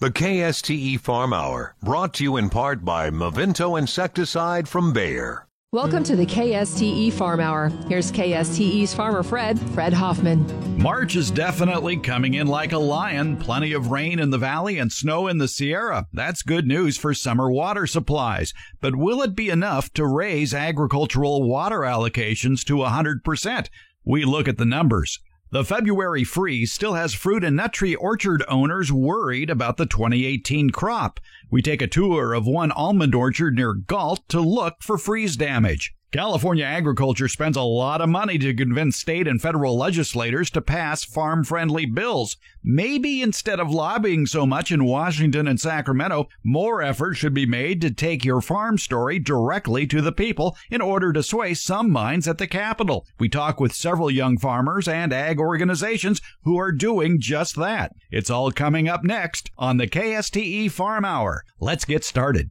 The KSTE Farm Hour, brought to you in part by Movento Insecticide from Bayer. Welcome to the KSTE Farm Hour. Here's KSTE's farmer Fred, Fred Hoffman. March is definitely coming in like a lion. Plenty of rain in the valley and snow in the Sierra. That's good news for summer water supplies. But will it be enough to raise agricultural water allocations to 100%? We look at the numbers. The February freeze still has fruit and nut tree orchard owners worried about the 2018 crop. We take a tour of one almond orchard near Galt to look for freeze damage. California agriculture spends a lot of money to convince state and federal legislators to pass farm friendly bills. Maybe instead of lobbying so much in Washington and Sacramento, more effort should be made to take your farm story directly to the people in order to sway some minds at the Capitol. We talk with several young farmers and ag organizations who are doing just that. It's all coming up next on the KSTE Farm Hour. Let's get started.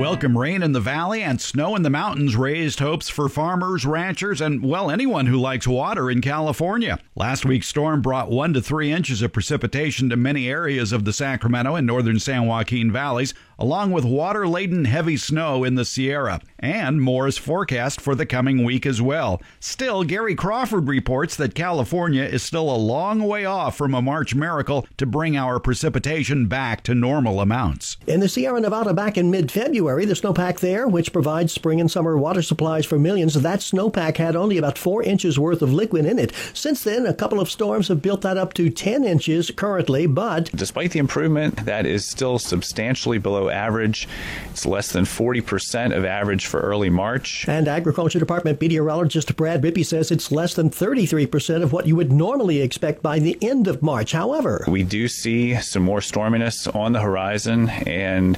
Welcome rain in the valley and snow in the mountains raised hopes for farmers, ranchers, and, well, anyone who likes water in California. Last week's storm brought one to three inches of precipitation to many areas of the Sacramento and northern San Joaquin valleys, along with water laden heavy snow in the Sierra. And more is forecast for the coming week as well. Still, Gary Crawford reports that California is still a long way off from a March miracle to bring our precipitation back to normal amounts. In the Sierra Nevada back in mid February, the snowpack there, which provides spring and summer water supplies for millions, that snowpack had only about four inches worth of liquid in it. Since then, a couple of storms have built that up to 10 inches currently, but. Despite the improvement, that is still substantially below average. It's less than 40% of average for early March. And Agriculture Department meteorologist Brad Rippey says it's less than 33% of what you would normally expect by the end of March. However, we do see some more storminess on the horizon, and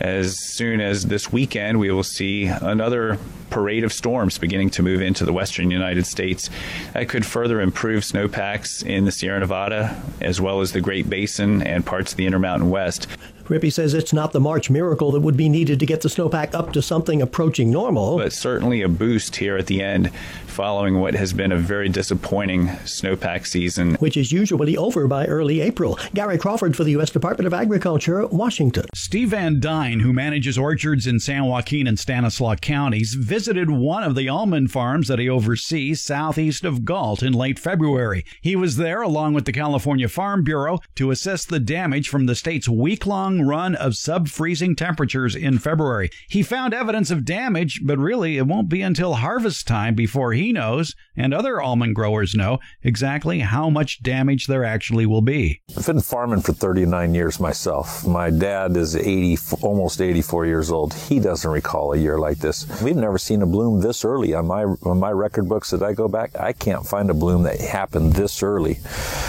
as soon as this weekend, we will see another parade of storms beginning to move into the western United States. That could further improve snowpacks in the Sierra Nevada as well as the Great Basin and parts of the Intermountain West. Rippey says it's not the March miracle that would be needed to get the snowpack up to something approaching normal. But certainly a boost here at the end following what has been a very disappointing snowpack season. Which is usually over by early April. Gary Crawford for the U.S. Department of Agriculture, Washington. Steve Van Dyne, who manages orchards in San Joaquin and Stanislaus counties, visited one of the almond farms that he oversees southeast of Galt in late February. He was there along with the California Farm Bureau to assess the damage from the state's week long run of sub freezing temperatures in February. He found evidence of damage, but really it won't be until harvest time before he knows and other almond growers know exactly how much damage there actually will be. I've been farming for 39 years myself. My dad is 80, almost 84 years old. He doesn't recall a year like this. We've never seen a bloom this early on my on my record books that I go back. I can't find a bloom that happened this early,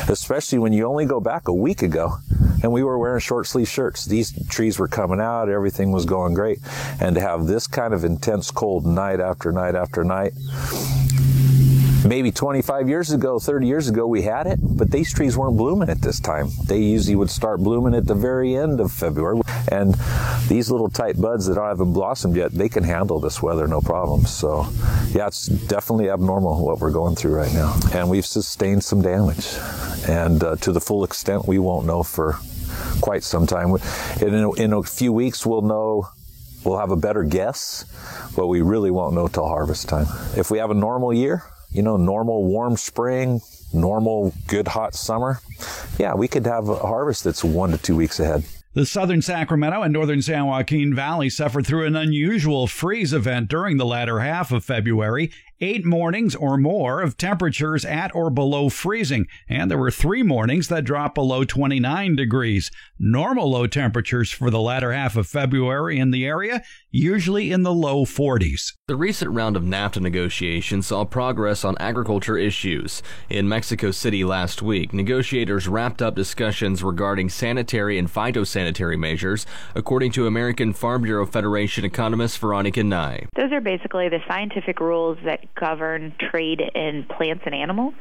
especially when you only go back a week ago and we were wearing short sleeve shirts. These trees were coming out, everything was going great, and to have this kind of intense cold night after night after night maybe 25 years ago, 30 years ago, we had it, but these trees weren't blooming at this time. They usually would start blooming at the very end of February. And these little tight buds that haven't blossomed yet, they can handle this weather no problem. So, yeah, it's definitely abnormal what we're going through right now. And we've sustained some damage. And uh, to the full extent, we won't know for quite some time. In a, in a few weeks, we'll know we'll have a better guess, but we really won't know till harvest time. If we have a normal year, you know, normal warm spring, normal good hot summer, yeah, we could have a harvest that's one to two weeks ahead. The southern Sacramento and northern San Joaquin Valley suffered through an unusual freeze event during the latter half of February. Eight mornings or more of temperatures at or below freezing, and there were three mornings that dropped below 29 degrees. Normal low temperatures for the latter half of February in the area, usually in the low 40s. The recent round of NAFTA negotiations saw progress on agriculture issues. In Mexico City last week, negotiators wrapped up discussions regarding sanitary and phytosanitary measures, according to American Farm Bureau Federation economist Veronica Nigh. Those are basically the scientific rules that govern trade in plants and animals.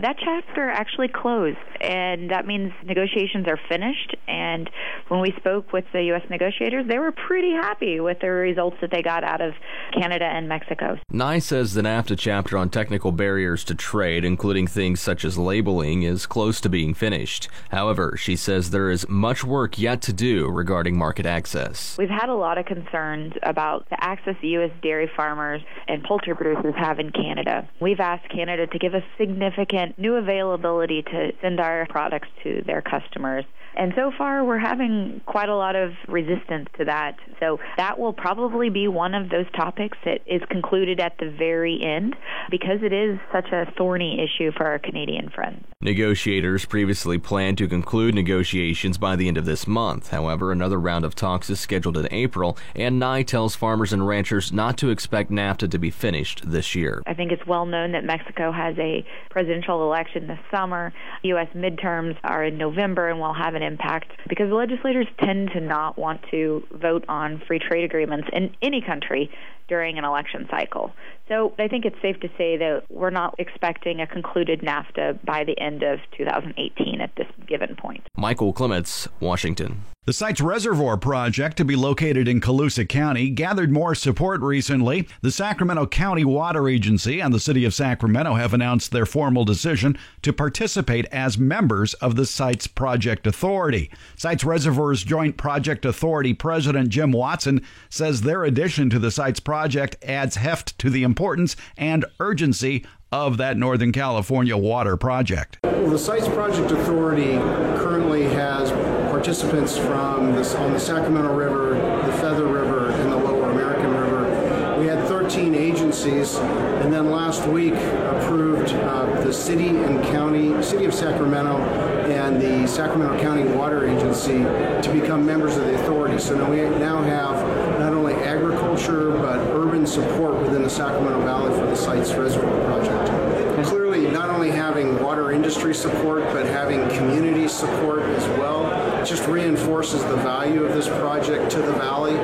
That chapter actually closed, and that means negotiations are finished. And when we spoke with the U.S. negotiators, they were pretty happy with the results that they got out of Canada and Mexico. Nigh says the NAFTA chapter on technical barriers to trade, including things such as labeling, is close to being finished. However, she says there is much work yet to do regarding market access. We've had a lot of concerns about the access U.S. dairy farmers and poultry producers have in Canada. We've asked Canada to give us significant new availability to send our products to their customers. And so far, we're having quite a lot of resistance to that. So that will probably be one of those topics that is concluded at the very end because it is such a thorny issue for our Canadian friends. Negotiators previously planned to conclude negotiations by the end of this month. However, another round of talks is scheduled in April, and Nigh tells farmers and ranchers not to expect NAFTA to be finished this year. I think it's well known that Mexico has a presidential election this summer. U.S. midterms are in November and we'll have an impact because legislators tend to not want to vote on free trade agreements in any country during an election cycle. So I think it's safe to say that we're not expecting a concluded NAFTA by the end of 2018 at this given point. Michael Clements, Washington. The Sites Reservoir project, to be located in Colusa County, gathered more support recently. The Sacramento County Water Agency and the City of Sacramento have announced their formal decision to participate as members of the Sites Project Authority. Sites Reservoir's Joint Project Authority President Jim Watson says their addition to the Sites project adds heft to the importance and urgency of that Northern California water project. Well, the Sites Project Authority currently has participants from this, on the Sacramento River, the Feather River, and the Lower American River. We had 13 agencies, and then last week approved uh, the city and county, city of Sacramento, and the Sacramento County Water Agency to become members of the authority. So now we now have not only agriculture but urban support within the Sacramento Valley for the Sites Reservoir project. Clearly, not only having water industry support but having community support as well just reinforces the value of this project to the valley.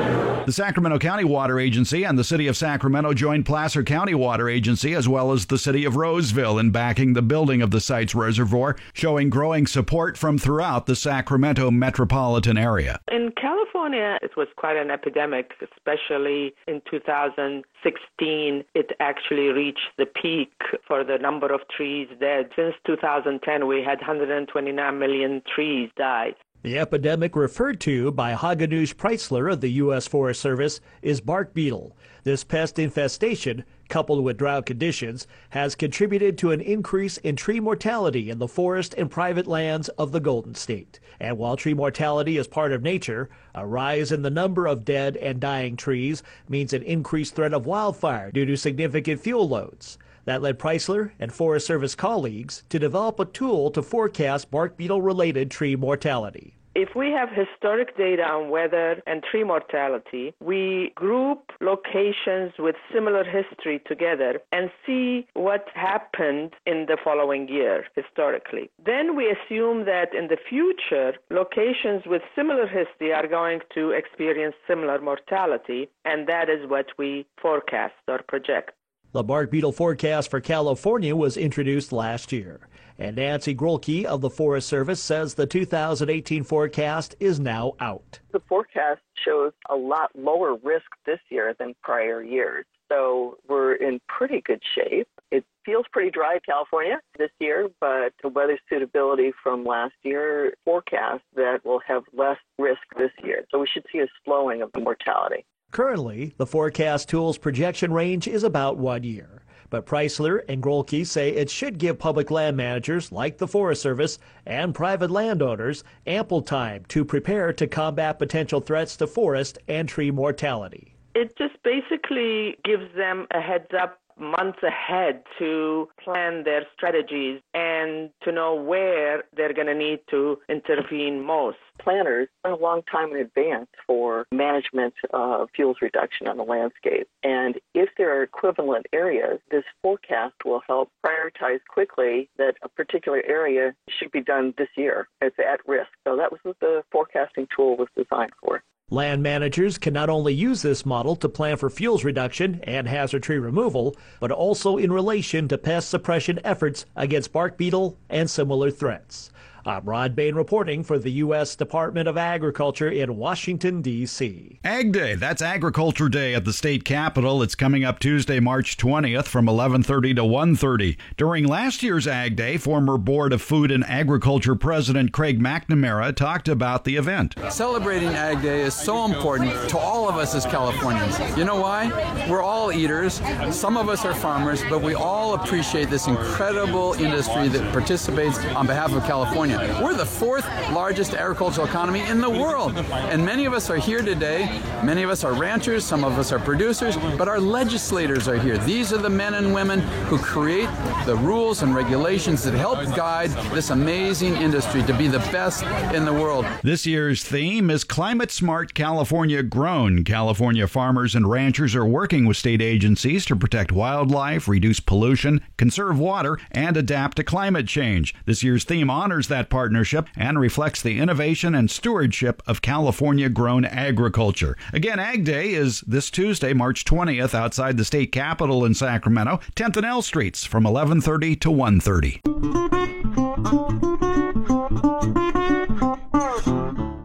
The Sacramento County Water Agency and the City of Sacramento joined Placer County Water Agency as well as the City of Roseville in backing the building of the Sites reservoir, showing growing support from throughout the Sacramento metropolitan area. In California, it was quite an epidemic, especially in 2016. It actually reached the peak for the number of trees dead. Since 2010, we had 129 million trees die. The epidemic referred to by Haiganoush Preisler of the U.S. Forest Service is bark beetle. This pest infestation, coupled with drought conditions, has contributed to an increase in tree mortality in the forest and private lands of the Golden State. And while tree mortality is part of nature, a rise in the number of dead and dying trees means an increased threat of wildfire due to significant fuel loads. That led Preisler and Forest Service colleagues to develop a tool to forecast bark beetle related tree mortality. If we have historic data on weather and tree mortality, we group locations with similar history together and see what happened in the following year historically. Then we assume that in the future, locations with similar history are going to experience similar mortality, and that is what we forecast or project. The bark beetle forecast for California was introduced last year. And Nancy Grulke of the Forest Service says the 2018 forecast is now out. The forecast shows a lot lower risk this year than prior years. So we're in pretty good shape. It feels pretty dry California this year, but the weather suitability from last year forecast that we'll have less risk this year. So we should see a slowing of the mortality. Currently, the forecast tool's projection range is about one year. But Preisler and Grulke say it should give public land managers like the Forest Service and private landowners ample time to prepare to combat potential threats to forest and tree mortality. It just basically gives them a heads up months ahead to plan their strategies and to know where they're going to need to intervene most. Planners plan a long time in advance for management of fuels reduction on the landscape. And if there are equivalent areas, this forecast will help prioritize quickly that a particular area should be done this year. It's at risk. So that was what the forecasting tool was designed for. Land managers can not only use this model to plan for fuels reduction and hazard tree removal, but also in relation to pest suppression efforts against bark beetle and similar threats. I'm Rod Bain reporting for the U.S. Department of Agriculture in Washington, D.C. Ag Day, that's Agriculture Day at the state capitol. It's coming up Tuesday, March 20th from 11:30 to 1:30. During last year's Ag Day, former Board of Food and Agriculture President Craig McNamara talked about the event. Celebrating Ag Day is so important to all of us as Californians. You know why? We're all eaters. Some of us are farmers, but we all appreciate this incredible industry that participates on behalf of California. We're the fourth largest agricultural economy in the world, and many of us are here today. Many of us are ranchers, some of us are producers, but our legislators are here. These are the men and women who create the rules and regulations that help guide this amazing industry to be the best in the world. This year's theme is Climate Smart California Grown. California farmers and ranchers are working with state agencies to protect wildlife, reduce pollution, conserve water, and adapt to climate change. This year's theme honors that partnership and reflects the innovation and stewardship of California grown agriculture. Again, Ag Day is this Tuesday, March 20th, outside the state capitol in Sacramento, 10th and L Streets from 11:30 to 1:30.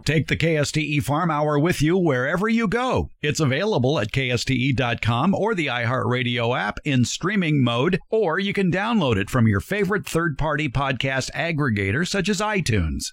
Take the KSTE Farm Hour with you wherever you go. It's available at KSTE.com or the iHeartRadio app in streaming mode, or you can download it from your favorite third party podcast aggregator such as iTunes.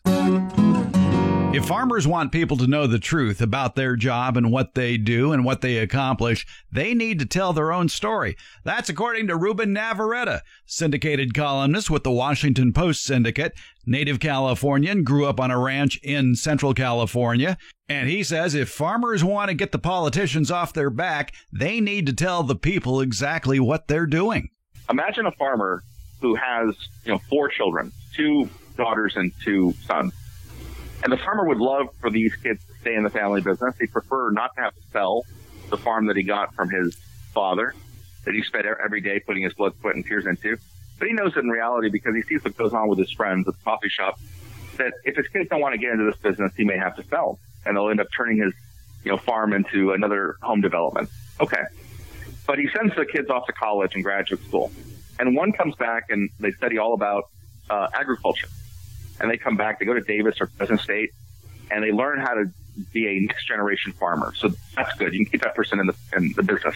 If farmers want people to know the truth about their job and what they do and what they accomplish, they need to tell their own story. That's according to Ruben Navarrete, syndicated columnist with the Washington Post Syndicate, native Californian, grew up on a ranch in Central California. And he says if farmers want to get the politicians off their back, they need to tell the people exactly what they're doing. Imagine a farmer who has, you know, four children, two daughters and two sons and the farmer would love for these kids to stay in the family business. He'd prefer not to have to sell the farm that he got from his father, that he spent every day putting his blood, sweat, and tears into. But he knows that in reality, because he sees what goes on with his friends at the coffee shop, that if his kids don't want to get into this business, he may have to sell, and they'll end up turning his, you know, farm into another home development. Okay, but he sends the kids off to college and graduate school, and one comes back and they study all about uh, agriculture and they come back, they go to Davis or Fresno State, and they learn how to be a next generation farmer. So that's good. You can keep that person in the in the business.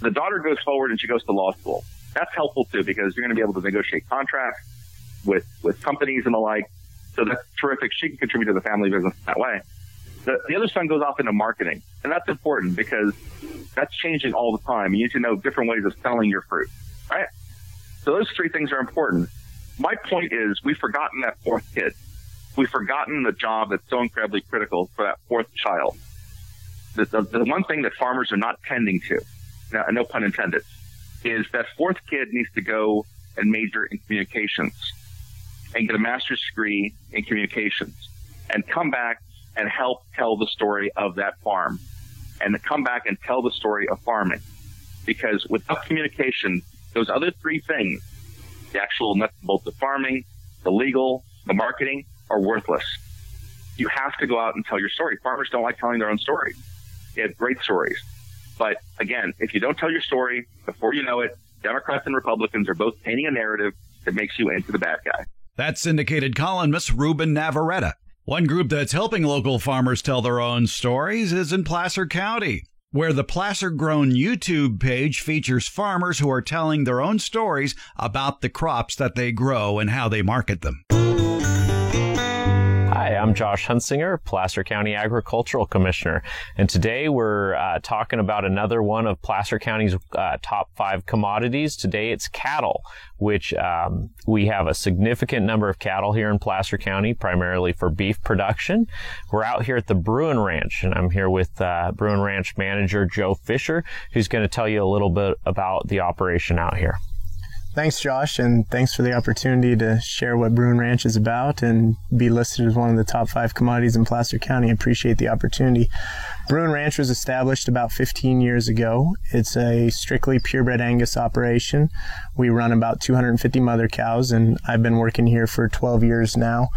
The daughter goes forward and she goes to law school. That's helpful too because you're going to be able to negotiate contracts with with companies and the like. So that's terrific. She can contribute to the family business that way. The, the other son goes off into marketing, and that's important because that's changing all the time. You need to know different ways of selling your fruit, right? So those three things are important my point is we've forgotten that fourth kid. We've forgotten the job that's so incredibly critical for that fourth child. The, the, the one thing that farmers are not tending to, now, no pun intended, is that fourth kid needs to go and major in communications and get a master's degree in communications and come back and help tell the story of that farm and to come back and tell the story of farming. Because without communication, those other three things the actual nuts and bolts of farming, the legal, the marketing are worthless. You have to go out and tell your story. Farmers don't like telling their own story. They have great stories. But again, if you don't tell your story before you know it, Democrats and Republicans are both painting a narrative that makes you into the bad guy. That's syndicated columnist Ruben Navarrete. One group that's helping local farmers tell their own stories is in Placer County where the Placer Grown YouTube page features farmers who are telling their own stories about the crops that they grow and how they market them. I'm Josh Huntsinger, Placer County Agricultural Commissioner, and today we're uh, talking about another one of Placer County's uh, top five commodities. Today it's cattle, which um, we have a significant number of cattle here in Placer County, primarily for beef production. We're out here at the Bruin Ranch, and I'm here with uh, Bruin Ranch manager Joe Fisher, who's going to tell you a little bit about the operation out here. Thanks, Josh, and thanks for the opportunity to share what Bruin Ranch is about and be listed as one of the top five commodities in Placer County. I appreciate the opportunity. Bruin Ranch was established about 15 years ago. It's a strictly purebred Angus operation. We run about 250 mother cows, and I've been working here for 12 years now.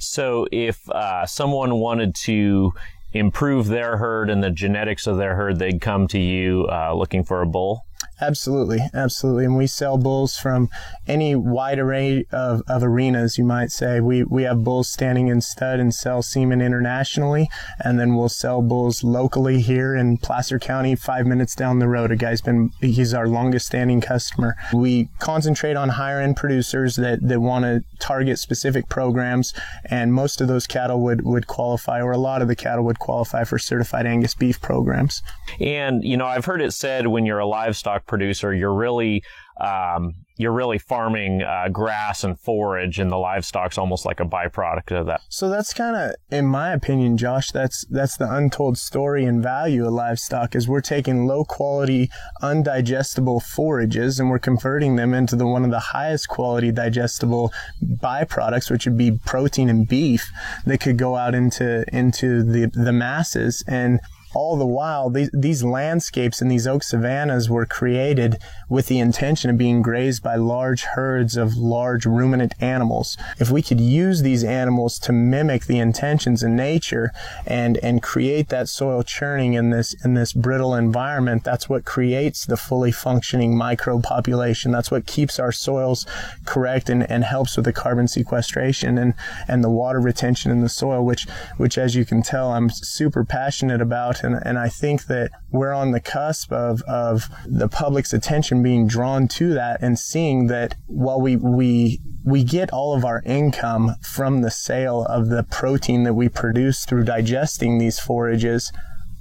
So, if uh, someone wanted to improve their herd and the genetics of their herd, they'd come to you uh, looking for a bull? Absolutely, absolutely. And we sell bulls from any wide array of, of arenas, you might say. We, we have bulls standing in stud and sell semen internationally, and then we'll sell bulls locally here in Placer County, five minutes down the road. A guy's been, he's our longest standing customer. We concentrate on higher end producers that, that want to target specific programs, and most of those cattle would, would qualify, or a lot of the cattle would qualify for certified Angus beef programs. And, you know, I've heard it said when you're a livestock producer, you're really um, you're really farming uh, grass and forage, and the livestock's almost like a byproduct of that. So that's kind of, in my opinion, Josh, that's that's the untold story and value of livestock is we're taking low quality, undigestible forages and we're converting them into the one of the highest quality digestible byproducts, which would be protein and beef that could go out into into the the masses and all the while, these, these landscapes and these oak savannas were created with the intention of being grazed by large herds of large ruminant animals. If we could use these animals to mimic the intentions in nature and, and create that soil churning in this, in this brittle environment, that's what creates the fully functioning microbe population. That's what keeps our soils correct and, and helps with the carbon sequestration and, and the water retention in the soil, which, which as you can tell, I'm super passionate about and, and I think that we're on the cusp of, of the public's attention being drawn to that and seeing that while we, we, we get all of our income from the sale of the protein that we produce through digesting these forages,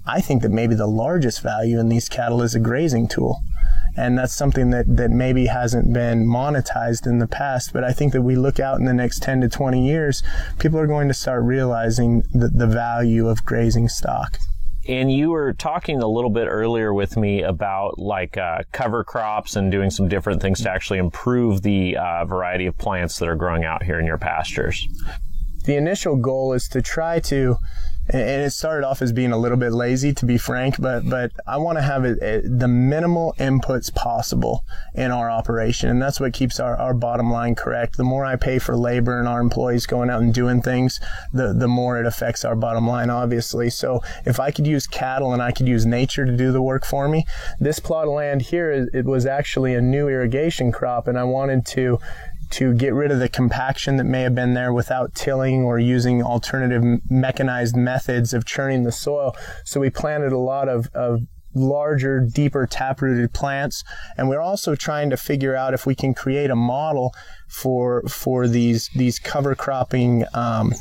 I think that maybe the largest value in these cattle is a grazing tool and that's something that, that maybe hasn't been monetized in the past. But I think that we look out in the next 10 to 20 years, people are going to start realizing the, the value of grazing stock. And you were talking a little bit earlier with me about like uh, cover crops and doing some different things to actually improve the uh, variety of plants that are growing out here in your pastures. The initial goal is to try to and it started off as being a little bit lazy to be frank but but i want to have it, it, the minimal inputs possible in our operation. And that's what keeps our, our bottom line correct. The more i pay for labor and our employees going out and doing things the the more it affects our bottom line obviously. So if i could use cattle and i could use nature to do the work for me this plot of land here it was actually a new irrigation crop and i wanted to to get rid of the compaction that may have been there without tilling or using alternative mechanized methods of churning the soil. So we planted a lot of, of larger, deeper taprooted plants. And we're also trying to figure out if we can create a model for, for these, these cover cropping, um,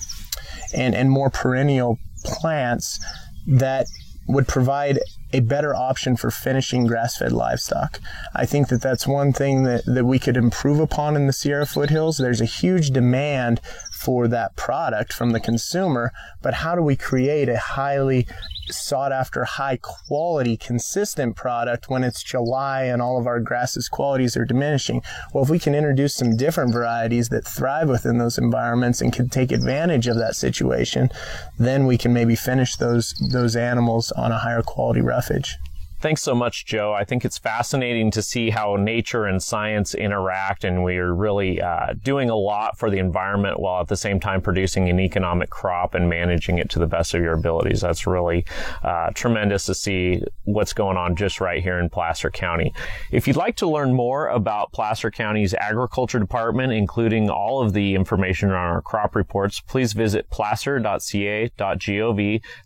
and, and more perennial plants that would provide a better option for finishing grass-fed livestock. I think that that's one thing that, that we could improve upon in the Sierra foothills. There's a huge demand for that product from the consumer, but how do we create a highly sought after, high quality, consistent product when it's July and all of our grasses qualities are diminishing? Well, if we can introduce some different varieties that thrive within those environments and can take advantage of that situation, then we can maybe finish those those animals on a higher quality roughage. Thanks so much, Joe. I think it's fascinating to see how nature and science interact, and we're really uh, doing a lot for the environment while at the same time producing an economic crop and managing it to the best of your abilities. That's really uh, tremendous to see what's going on just right here in Placer County. If you'd like to learn more about Placer County's agriculture department, including all of the information on our crop reports, please visit placer.ca.gov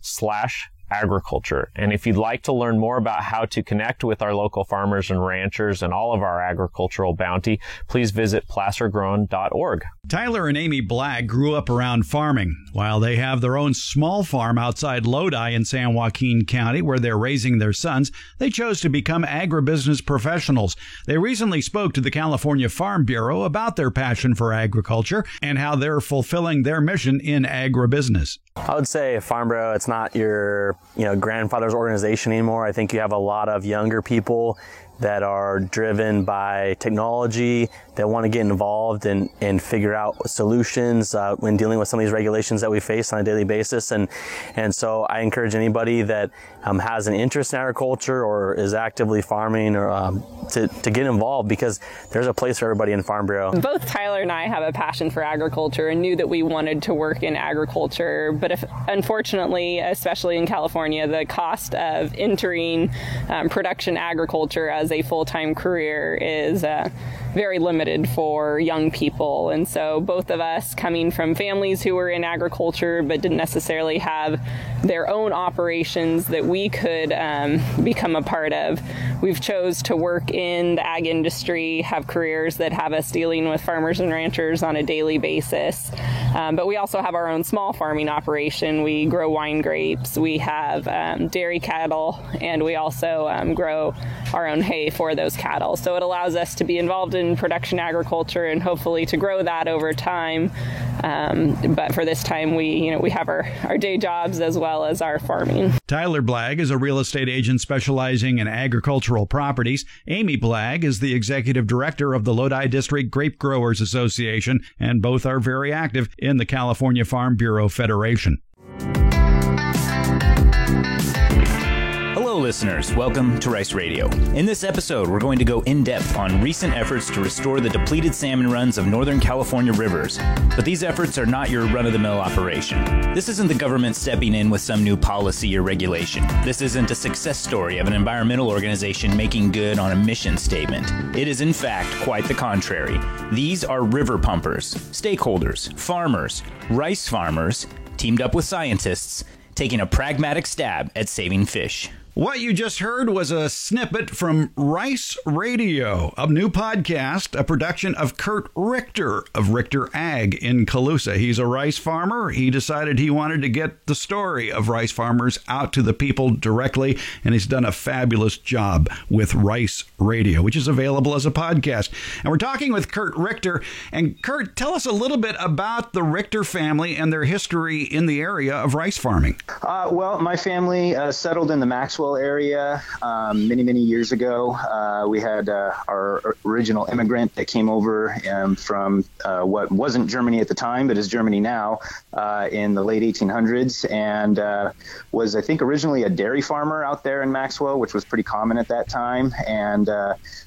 slash agriculture. And if you'd like to learn more about how to connect with our local farmers and ranchers and all of our agricultural bounty, please visit placergrown.org. Tyler and Amy Blagg grew up around farming. While they have their own small farm outside Lodi in San Joaquin County where they're raising their sons, they chose to become agribusiness professionals. They recently spoke to the California Farm Bureau about their passion for agriculture and how they're fulfilling their mission in agribusiness. I would say Farm Bureau, it's not your, you know, grandfather's organization anymore. I think you have a lot of younger people that are driven by technology that want to get involved and, and figure out solutions uh, when dealing with some of these regulations that we face on a daily basis. And, and so I encourage anybody that um, has an interest in agriculture or is actively farming or um, to, to get involved because there's a place for everybody in Farm Bureau. Both Tyler and I have a passion for agriculture and knew that we wanted to work in agriculture. But if, unfortunately, especially in California, the cost of entering um, production agriculture as as a full time career is uh, very limited for young people. And so, both of us coming from families who were in agriculture but didn't necessarily have their own operations that we could um, become a part of, we've chose to work in the ag industry, have careers that have us dealing with farmers and ranchers on a daily basis. Um, but we also have our own small farming operation. We grow wine grapes, we have um, dairy cattle, and we also um, grow our own hay for those cattle. So it allows us to be involved in production agriculture and hopefully to grow that over time. Um, but for this time, we you know we have our, our day jobs as well as our farming. Tyler Blagg is a real estate agent specializing in agricultural properties. Amy Blagg is the executive director of the Lodi District Grape Growers Association, and both are very active in the California Farm Bureau Federation. Listeners. Welcome to Rice Radio. In this episode, we're going to go in depth on recent efforts to restore the depleted salmon runs of Northern California rivers. But these efforts are not your run of the mill operation. This isn't the government stepping in with some new policy or regulation. This isn't a success story of an environmental organization making good on a mission statement. It is, in fact, quite the contrary. These are river pumpers, stakeholders, farmers, rice farmers, teamed up with scientists, taking a pragmatic stab at saving fish. What you just heard was a snippet from Rice Radio, a new podcast, a production of Kurt Richter of Richter Ag in Colusa. He's a rice farmer. He decided he wanted to get the story of rice farmers out to the people directly, and he's done a fabulous job with Rice Radio, which is available as a podcast. And we're talking with Kurt Richter. And Kurt, tell us a little bit about the Richter family and their history in the area of rice farming. Uh, well, my family uh, settled in the Maxwell area um, many, many years ago. Uh, we had uh, our original immigrant that came over um, from uh, what wasn't Germany at the time, but is Germany now, uh, in the late 1800s, and uh, was, I think, originally a dairy farmer out there in Maxwell, which was pretty common at that time. And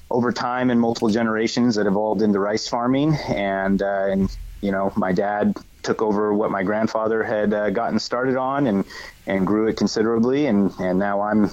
over time, in multiple generations, it evolved into rice farming, and and you know, my dad took over what my grandfather had uh, gotten started on and and grew it considerably and and now I'm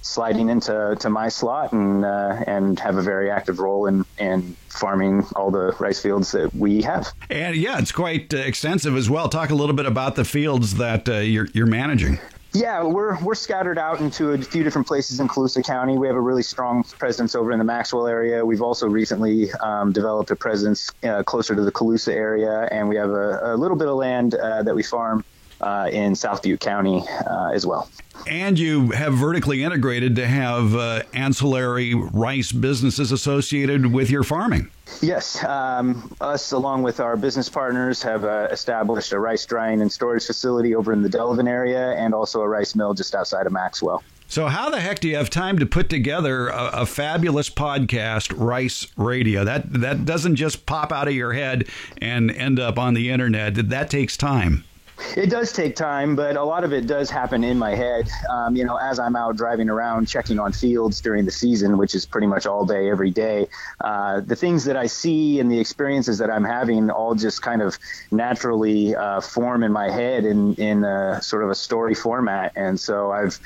sliding into to my slot and uh, and have a very active role in in farming all the rice fields that we have. And yeah, it's quite uh, extensive as well. Talk a little bit about the fields that uh, you're you're managing. Yeah, we're we're scattered out into a few different places in Colusa County. We have a really strong presence over in the Maxwell area. We've also recently um, developed a presence uh, closer to the Colusa area, and we have a, a little bit of land uh, that we farm uh, in South Butte County uh, as well. And you have vertically integrated to have uh, ancillary rice businesses associated with your farming. Yes, um, us along with our business partners have uh, established a rice drying and storage facility over in the Delevan area and also a rice mill just outside of Maxwell. So, how the heck do you have time to put together a, a, fabulous podcast, Rice Radio? That that doesn't just pop out of your head and end up on the internet. That takes time. It does take time, but a lot of it does happen in my head. Um, you know, as I'm out driving around checking on fields during the season, which is pretty much all day, every day, uh, the things that I see and the experiences that I'm having all just kind of naturally uh, form in my head in in a, sort of a story format. And so I've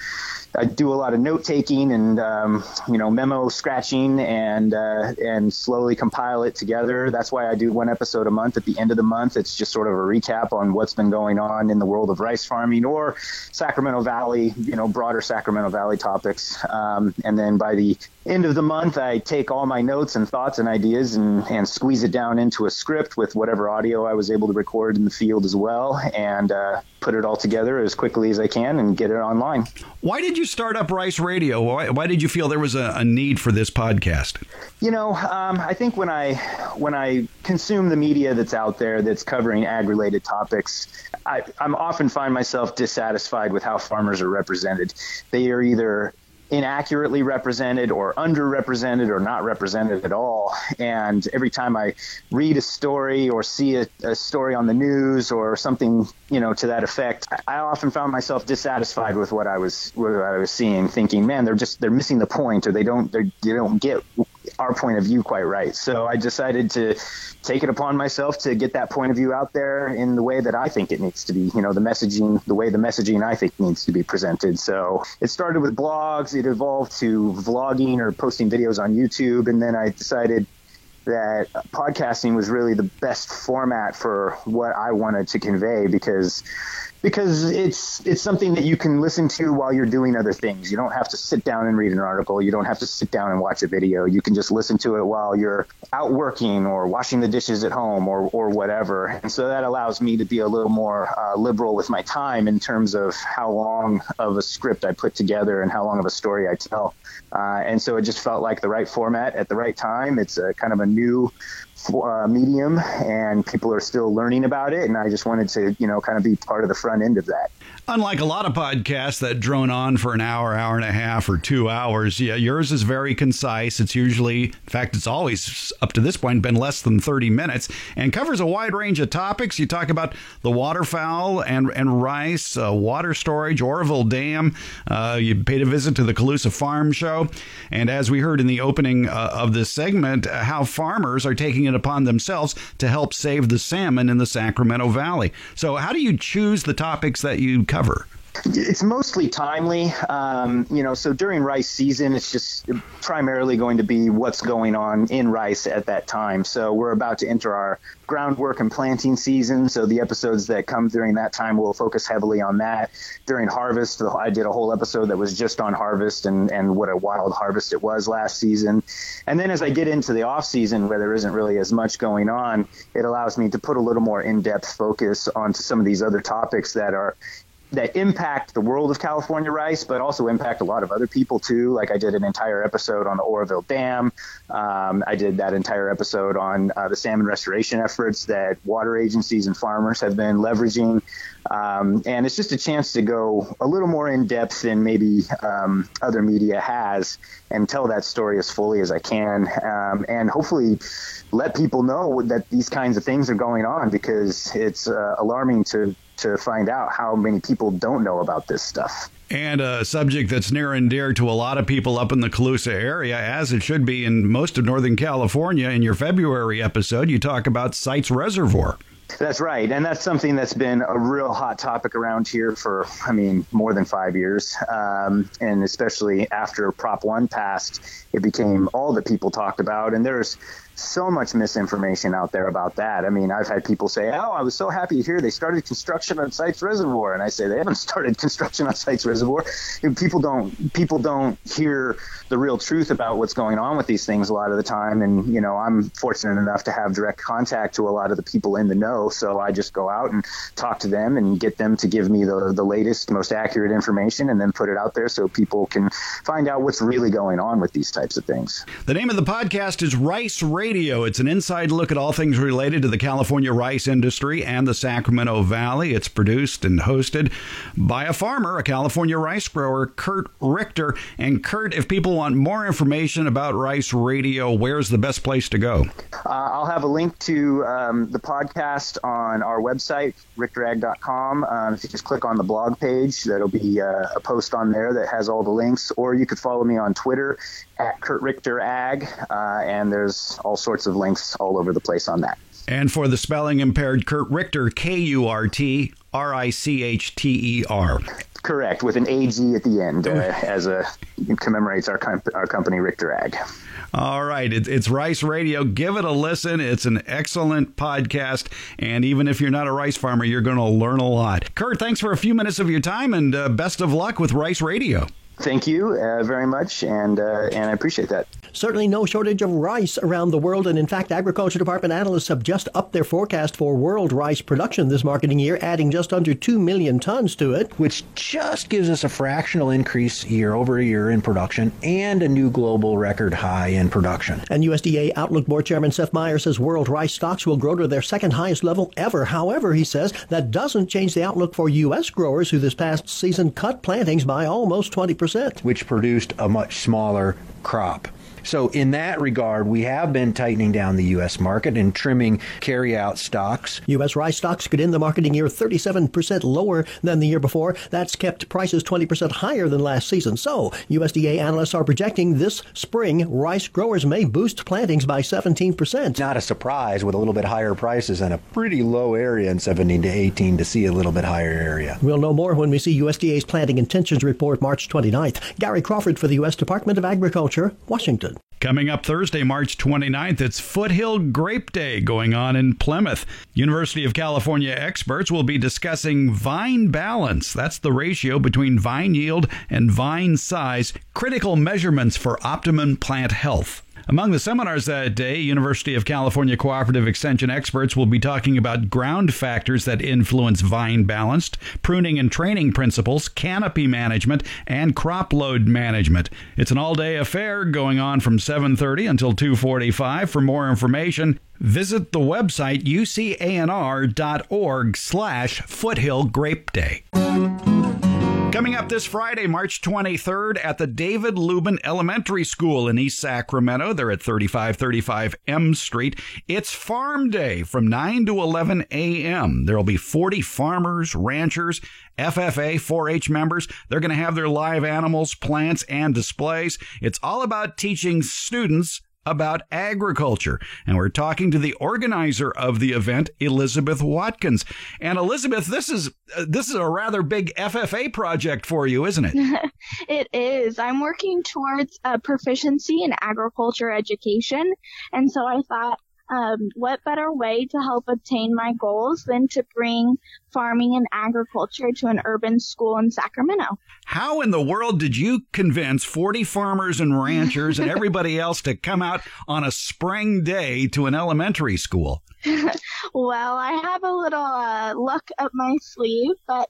I do a lot of note taking and um, you know memo scratching and uh, and slowly compile it together. That's why I do one episode a month. At the end of the month, it's just sort of a recap on what's been going on in the world of rice farming or Sacramento Valley, you know, broader Sacramento Valley topics. Um, and then by the end of the month, I take all my notes and thoughts and ideas and, and squeeze it down into a script with whatever audio I was able to record in the field as well, and uh, put it all together as quickly as I can and get it online. Why did you start up Rice Radio? Why, why did you feel there was a, a need for this podcast? You know, um, I think when I when I consume the media that's out there that's covering ag related topics, I, I'm often find myself dissatisfied with how farmers are represented. They are either inaccurately represented or underrepresented or not represented at all. And every time I read a story or see a, a, story on the news or something, you know, to that effect, I often found myself dissatisfied with what I was what I was seeing, thinking, man, they're just they're missing the point or they don't they don't get our point of view quite right. So I decided to take it upon myself to get that point of view out there in the way that I think it needs to be. You know, the messaging, the way the messaging I think needs to be presented. So it started with blogs. It evolved to vlogging or posting videos on YouTube, and then I decided that podcasting was really the best format for what I wanted to convey because because it's it's something that you can listen to while you're doing other things. You don't have to sit down and read an article. You don't have to sit down and watch a video. You can just listen to it while you're out working or washing the dishes at home or or whatever. And so that allows me to be a little more uh, liberal with my time in terms of how long of a script I put together and how long of a story I tell. Uh, and so it just felt like the right format at the right time. It's a kind of a new uh, medium and people are still learning about it and i just wanted to you know kind of be part of the front end of that Unlike a lot of podcasts that drone on for an hour, hour and a half, or two hours, yeah, yours is very concise. It's usually, in fact, it's always up to this point been less than 30 minutes and covers a wide range of topics. You talk about the waterfowl and, and rice, uh, water storage, Oroville Dam. Uh, you paid a visit to the Colusa Farm Show. And as we heard in the opening uh, of this segment, uh, how farmers are taking it upon themselves to help save the salmon in the Sacramento Valley. So, how do you choose the topics that you cover? It's mostly timely. Um, you know, so during rice season, it's just primarily going to be what's going on in rice at that time. So we're about to enter our groundwork and planting season. So the episodes that come during that time will focus heavily on that. During harvest, I did a whole episode that was just on harvest and, and what a wild harvest it was last season. And then as I get into the off season where there isn't really as much going on, it allows me to put a little more in-depth focus onto some of these other topics that are that impact the world of California rice, but also impact a lot of other people too. Like I did an entire episode on the Oroville Dam. Um, I did that entire episode on uh, the salmon restoration efforts that water agencies and farmers have been leveraging. Um, and it's just a chance to go a little more in depth than maybe um, other media has and tell that story as fully as I can. Um, and hopefully let people know that these kinds of things are going on because it's uh, alarming to to find out how many people don't know about this stuff. And a subject that's near and dear to a lot of people up in the Colusa area, as it should be in most of Northern California. In your February episode, you talk about Sites Reservoir. That's right. And that's something that's been a real hot topic around here for, I mean, more than five years. Um, and especially after Prop 1 passed, it became all that people talked about. And there's so much misinformation out there about that. I mean, I've had people say, "Oh, I was so happy to hear they started construction on Sites Reservoir," and I say they haven't started construction on Sites Reservoir. People don't people don't hear the real truth about what's going on with these things a lot of the time. And you know, I'm fortunate enough to have direct contact to a lot of the people in the know, so I just go out and talk to them and get them to give me the the latest, most accurate information, and then put it out there so people can find out what's really going on with these types of things. The name of the podcast is Rice Radio. Radio. It's an inside look at all things related to the California rice industry and the Sacramento Valley. It's produced and hosted by a farmer, a California rice grower, Kurt Richter. And Kurt, if people want more information about Rice Radio, where's the best place to go? Uh, I'll have a link to um, the podcast on our website, richterag.com. Um, if you just click on the blog page, that'll be uh, a post on there that has all the links. Or you could follow me on Twitter at Kurt Richter Ag, uh, and there's all sorts of links all over the place on that. And for the spelling impaired, Kurt Richter, K U R T R I C H T E R. Correct, with an AG at the end, uh, as a commemorates our com- our company Richter Ag. All right, it, it's Rice Radio. Give it a listen. It's an excellent podcast, and even if you're not a rice farmer, you're going to learn a lot. Kurt, thanks for a few minutes of your time, and uh, best of luck with Rice Radio. Thank you uh, very much, and uh, and I appreciate that. Certainly no shortage of rice around the world, and in fact, Agriculture Department analysts have just upped their forecast for world rice production this marketing year, adding just under 2 million tons to it. Which just gives us a fractional increase year over year in production and a new global record high in production. And USDA Outlook Board Chairman Seth Meyer says world rice stocks will grow to their second highest level ever. However, he says that doesn't change the outlook for U.S. growers who this past season cut plantings by almost 20%. Which produced a much smaller crop. So, in that regard, we have been tightening down the U.S. market and trimming carry-out stocks. U.S. rice stocks could end the marketing year 37% lower than the year before. That's kept prices 20% higher than last season. So, USDA analysts are projecting this spring rice growers may boost plantings by 17%. Not a surprise with a little bit higher prices and a pretty low area in 17 to 18 to see a little bit higher area. We'll know more when we see USDA's planting intentions report March 29th. Gary Crawford for the U.S. Department of Agriculture, Washington. Coming up Thursday, March 29th, it's Foothill Grape Day going on in Plymouth. University of California experts will be discussing vine balance. That's the ratio between vine yield and vine size, critical measurements for optimum plant health. Among the seminars that day, University of California Cooperative Extension experts will be talking about ground factors that influence vine balance, pruning and training principles, canopy management, and crop load management. It's an all-day affair going on from 7:30 until 2:45. For more information, visit the website ucanr.org slash foothill grape day. Coming up this Friday, March 23rd, at the David Lubin Elementary School in East Sacramento. They're at 3535 M Street. It's Farm Day from 9 to 11 a.m. There will be 40 farmers, ranchers, FFA 4 H members. They're going to have their live animals, plants, and displays. It's all about teaching students about agriculture. And we're talking to the organizer of the event, Elizabeth Watkins. And Elizabeth, this is uh, this is a rather big FFA project for you, isn't it? it is. I'm working towards a proficiency in agriculture education, and so I thought um, what better way to help obtain my goals than to bring farming and agriculture to an urban school in Sacramento? How in the world did you convince 40 farmers and ranchers and everybody else to come out on a spring day to an elementary school? well, I have a little uh, luck up my sleeve, but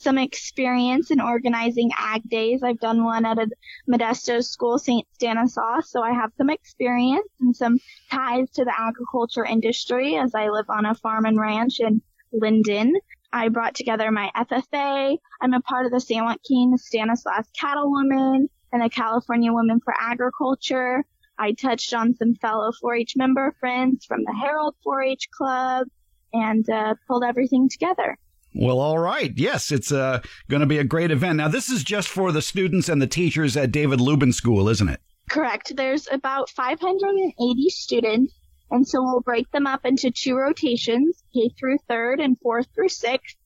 some experience in organizing ag days. I've done one at a Modesto school, St. Stanislaus, so I have some experience and some ties to the agriculture industry as I live on a farm and ranch in Linden. I brought together my FFA. I'm a part of the San Joaquin Stanislaus Cattlewomen and the California Women for Agriculture. I touched on some fellow 4-H member friends from the Herald 4-H Club and uh, pulled everything together. Well, all right. Yes, it's uh, going to be a great event. Now, this is just for the students and the teachers at David Lubin School, isn't it? Correct. There's about 580 students, and so we'll break them up into two rotations, K through third and fourth through sixth.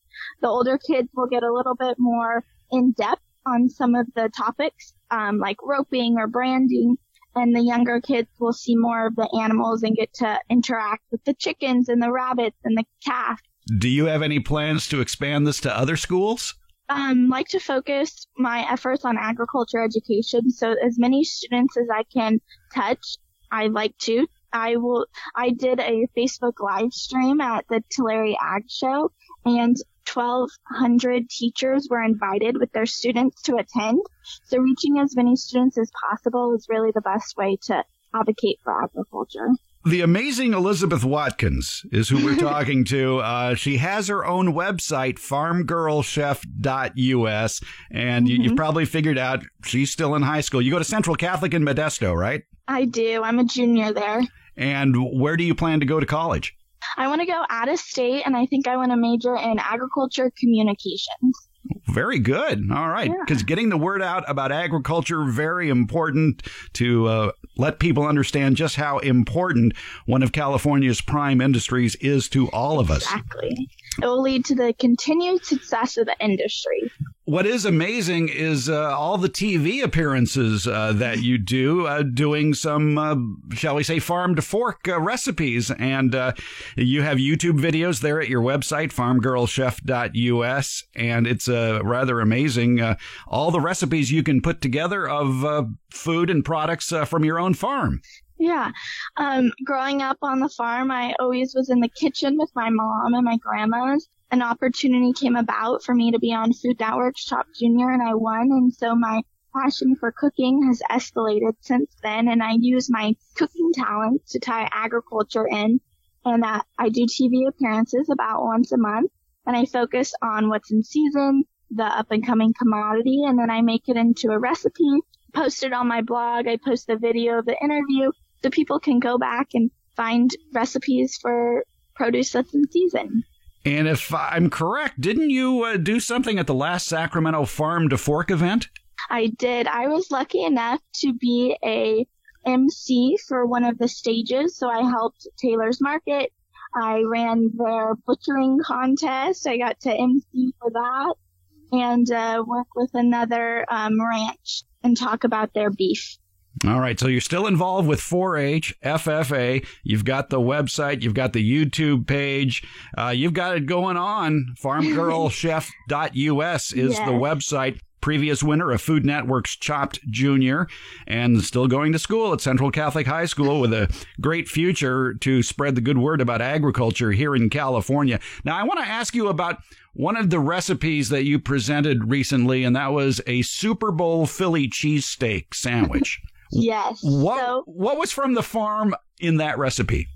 The older kids will get a little bit more in depth on some of the topics, um, like roping or branding, and the younger kids will see more of the animals and get to interact with the chickens and the rabbits and the calf do you have any plans to expand this to other schools? Um, like to focus my efforts on agriculture education. So as many students as I can touch, I like to. I will. I did a Facebook live stream at the Tulare Ag Show, and 1,200 teachers were invited with their students to attend. So reaching as many students as possible is really the best way to advocate for agriculture. The amazing Elizabeth Watkins is who we're talking to. Uh, she has her own website, farmgirlchef.us, and mm-hmm. you, have probably figured out she's still in high school. You go to Central Catholic in Modesto, right? I do. I'm a junior there. And where do you plan to go to college? I want to go out of state, and I think I want to major in agriculture communications. Very good. All right. Because yeah. getting the word out about agriculture, very important to uh, let people understand just how important one of California's prime industries is to all of us. Exactly. It will lead to the continued success of the industry what is amazing is uh, all the TV appearances uh, that you do, uh, doing some, uh, shall we say, farm to fork uh, recipes. And uh, you have YouTube videos there at your website, farmgirlchef.us. And it's rather amazing all the recipes you can put together of food and products from your own farm. Yeah. Um, growing up on the farm, I always was in the kitchen with my mom and my grandmas an opportunity came about for me to be on Food Network's Chopped Junior and I won. And so my passion for cooking has escalated since then. And I use my cooking talents to tie agriculture in. And uh, I do TV appearances about once a month and I focus on what's in season, the up and coming commodity, and then I make it into a recipe post it on my blog. I post the video of the interview so people can go back and find recipes for produce that's in season. And if I'm correct, didn't you uh, do something at the last Sacramento Farm to Fork event? I did. I was lucky enough to be a MC for one of the stages, so I helped Taylor's Market. I ran their butchering contest. I got to MC for that and uh, work with another um, ranch and talk about their beef. All right, so you're still involved with 4-H, FFA. You've got the website, you've got the YouTube page, uh, you've got it going on. FarmGirlChef.us is yes. the website. Previous winner of Food Network's Chopped Junior, and still going to school at Central Catholic High School with a great future to spread the good word about agriculture here in California. Now, I want to ask you about one of the recipes that you presented recently, and that was a Super Bowl Philly cheesesteak sandwich. Yes. What so, what was from the farm in that recipe?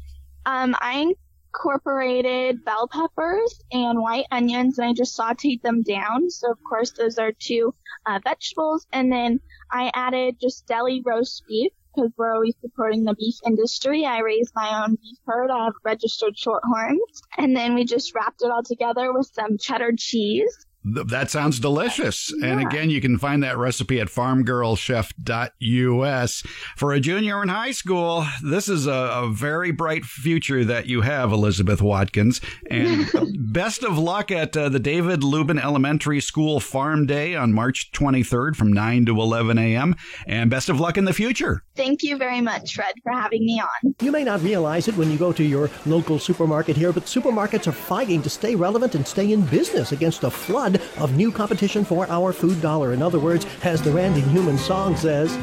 Um, I incorporated bell peppers and white onions, and I just sautéed them down. So of course those are two uh, vegetables, and then I added just deli roast beef because we're always supporting the beef industry. I raised my own beef herd. I have registered shorthorns, and then we just wrapped it all together with some cheddar cheese that sounds delicious. Yeah. And again, you can find that recipe at farmgirlchef.us. For a junior in high school, this is a, a very bright future that you have, Elizabeth Watkins. And best of luck at uh, the David Lubin Elementary School Farm Day on March 23rd from 9 to 11 a.m. And best of luck in the future. Thank you very much, Fred, for having me on. You may not realize it when you go to your local supermarket here, but supermarkets are fighting to stay relevant and stay in business against a flood of new competition for our food dollar. In other words, as the Randy Newman song says,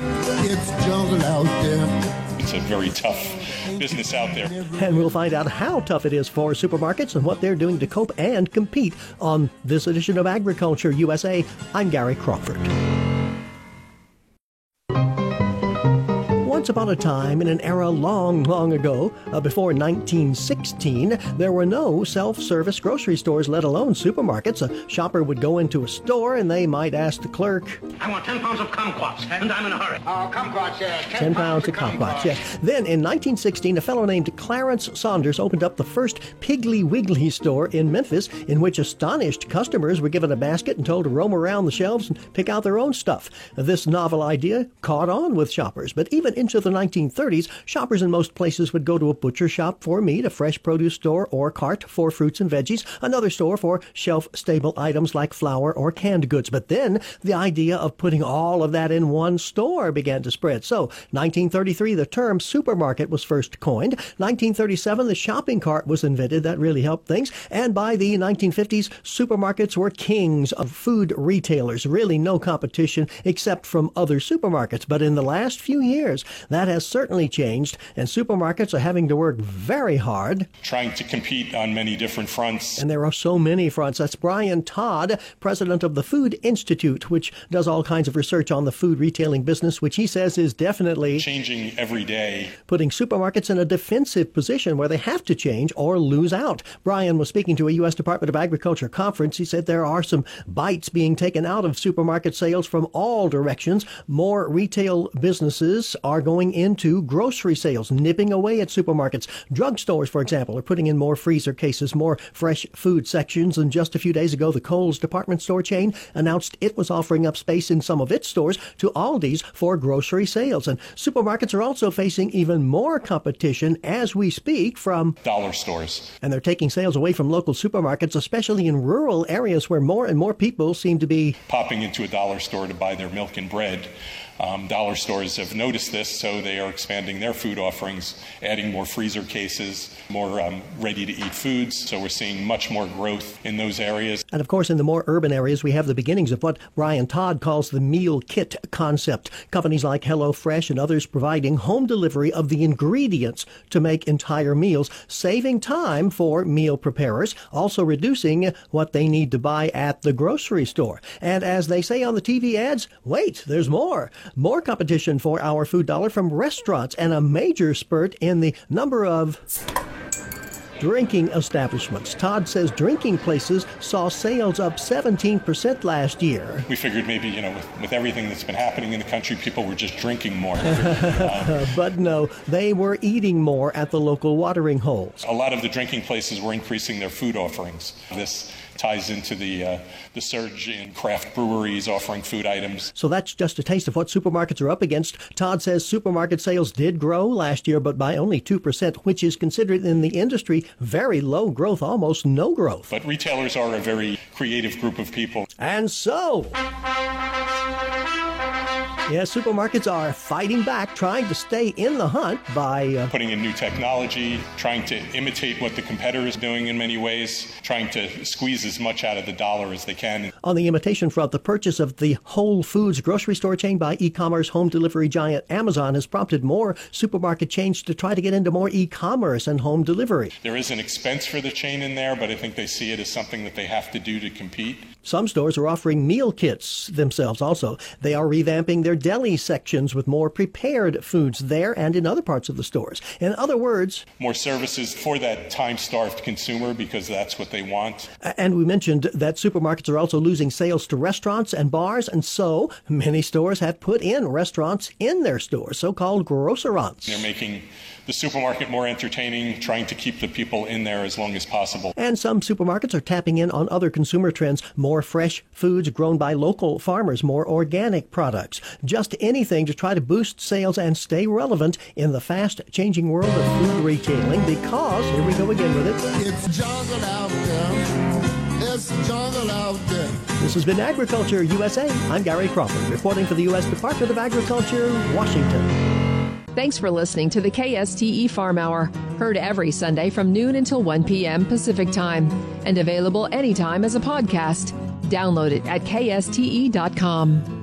It's jungle out there. It's a very tough business out there. And we'll find out how tough it is for supermarkets and what they're doing to cope and compete on this edition of Agriculture USA. I'm Gary Crawford. Once upon a time, in an era long, long ago, uh, before 1916, there were no self service grocery stores, let alone supermarkets. A shopper would go into a store and they might ask the clerk, I want 10 pounds of kumquats, and I'm in a hurry. Oh, kumquats, yes. 10, 10 pounds of kumquats, yes. Then in 1916, a fellow named Clarence Saunders opened up the first Piggly Wiggly store in Memphis, in which astonished customers were given a basket and told to roam around the shelves and pick out their own stuff. This novel idea caught on with shoppers, but even into into the 1930s, shoppers in most places would go to a butcher shop for meat, a fresh produce store or cart for fruits and veggies, another store for shelf stable items like flour or canned goods. But then the idea of putting all of that in one store began to spread. So, 1933, the term supermarket was first coined. 1937, the shopping cart was invented. That really helped things. And by the 1950s, supermarkets were kings of food retailers. Really no competition except from other supermarkets. But in the last few years, that has certainly changed, and supermarkets are having to work very hard. Trying to compete on many different fronts. And there are so many fronts. That's Brian Todd, president of the Food Institute, which does all kinds of research on the food retailing business, which he says is definitely changing every day, putting supermarkets in a defensive position where they have to change or lose out. Brian was speaking to a U.S. Department of Agriculture conference. He said there are some bites being taken out of supermarket sales from all directions. More retail businesses are going going into grocery sales, nipping away at supermarkets. Drugstores, for example, are putting in more freezer cases, more fresh food sections. And just a few days ago, the Kohl's department store chain announced it was offering up space in some of its stores to Aldi's for grocery sales. And supermarkets are also facing even more competition as we speak from dollar stores. And they're taking sales away from local supermarkets, especially in rural areas where more and more people seem to be popping into a dollar store to buy their milk and bread. Um, dollar stores have noticed this, so they are expanding their food offerings, adding more freezer cases, more um, ready to eat foods. So we're seeing much more growth in those areas. And of course, in the more urban areas, we have the beginnings of what Brian Todd calls the meal kit concept. Companies like HelloFresh and others providing home delivery of the ingredients to make entire meals, saving time for meal preparers, also reducing what they need to buy at the grocery store. And as they say on the TV ads, wait, there's more. More competition for our food dollar from restaurants and a major spurt in the number of drinking establishments. Todd says drinking places saw sales up 17% last year. We figured maybe, you know, with, with everything that's been happening in the country, people were just drinking more. um, but no, they were eating more at the local watering holes. A lot of the drinking places were increasing their food offerings. This ties into the uh, the surge in craft breweries offering food items. So that's just a taste of what supermarkets are up against. Todd says supermarket sales did grow last year, but by only 2%, which is considered in the industry very low growth, almost no growth. But retailers are a very creative group of people. And so. Yes, supermarkets are fighting back, trying to stay in the hunt by uh, putting in new technology, trying to imitate what the competitor is doing in many ways, trying to squeeze as much out of the dollar as they can. On the imitation front, the purchase of the Whole Foods grocery store chain by e commerce home delivery giant Amazon has prompted more supermarket chains to try to get into more e commerce and home delivery. There is an expense for the chain in there, but I think they see it as something that they have to do to compete. Some stores are offering meal kits themselves also. They are revamping their deli sections with more prepared foods there and in other parts of the stores. In other words, more services for that time starved consumer because that's what they want. And we mentioned that supermarkets are also losing sales to restaurants and bars, and so many stores have put in restaurants in their stores, so called grocerants. They're making the supermarket more entertaining, trying to keep the people in there as long as possible. And some supermarkets are tapping in on other consumer trends more fresh foods grown by local farmers, more organic products, just anything to try to boost sales and stay relevant in the fast changing world of food retailing because, here we go again with it. It's jungle out there. It's jungle out there. This has been Agriculture USA. I'm Gary Crawford, reporting for the U.S. Department of Agriculture, Washington. Thanks for listening to the KSTE Farm Hour, heard every Sunday from noon until 1 p.m. Pacific Time, and available anytime as a podcast. Download it at kste.com.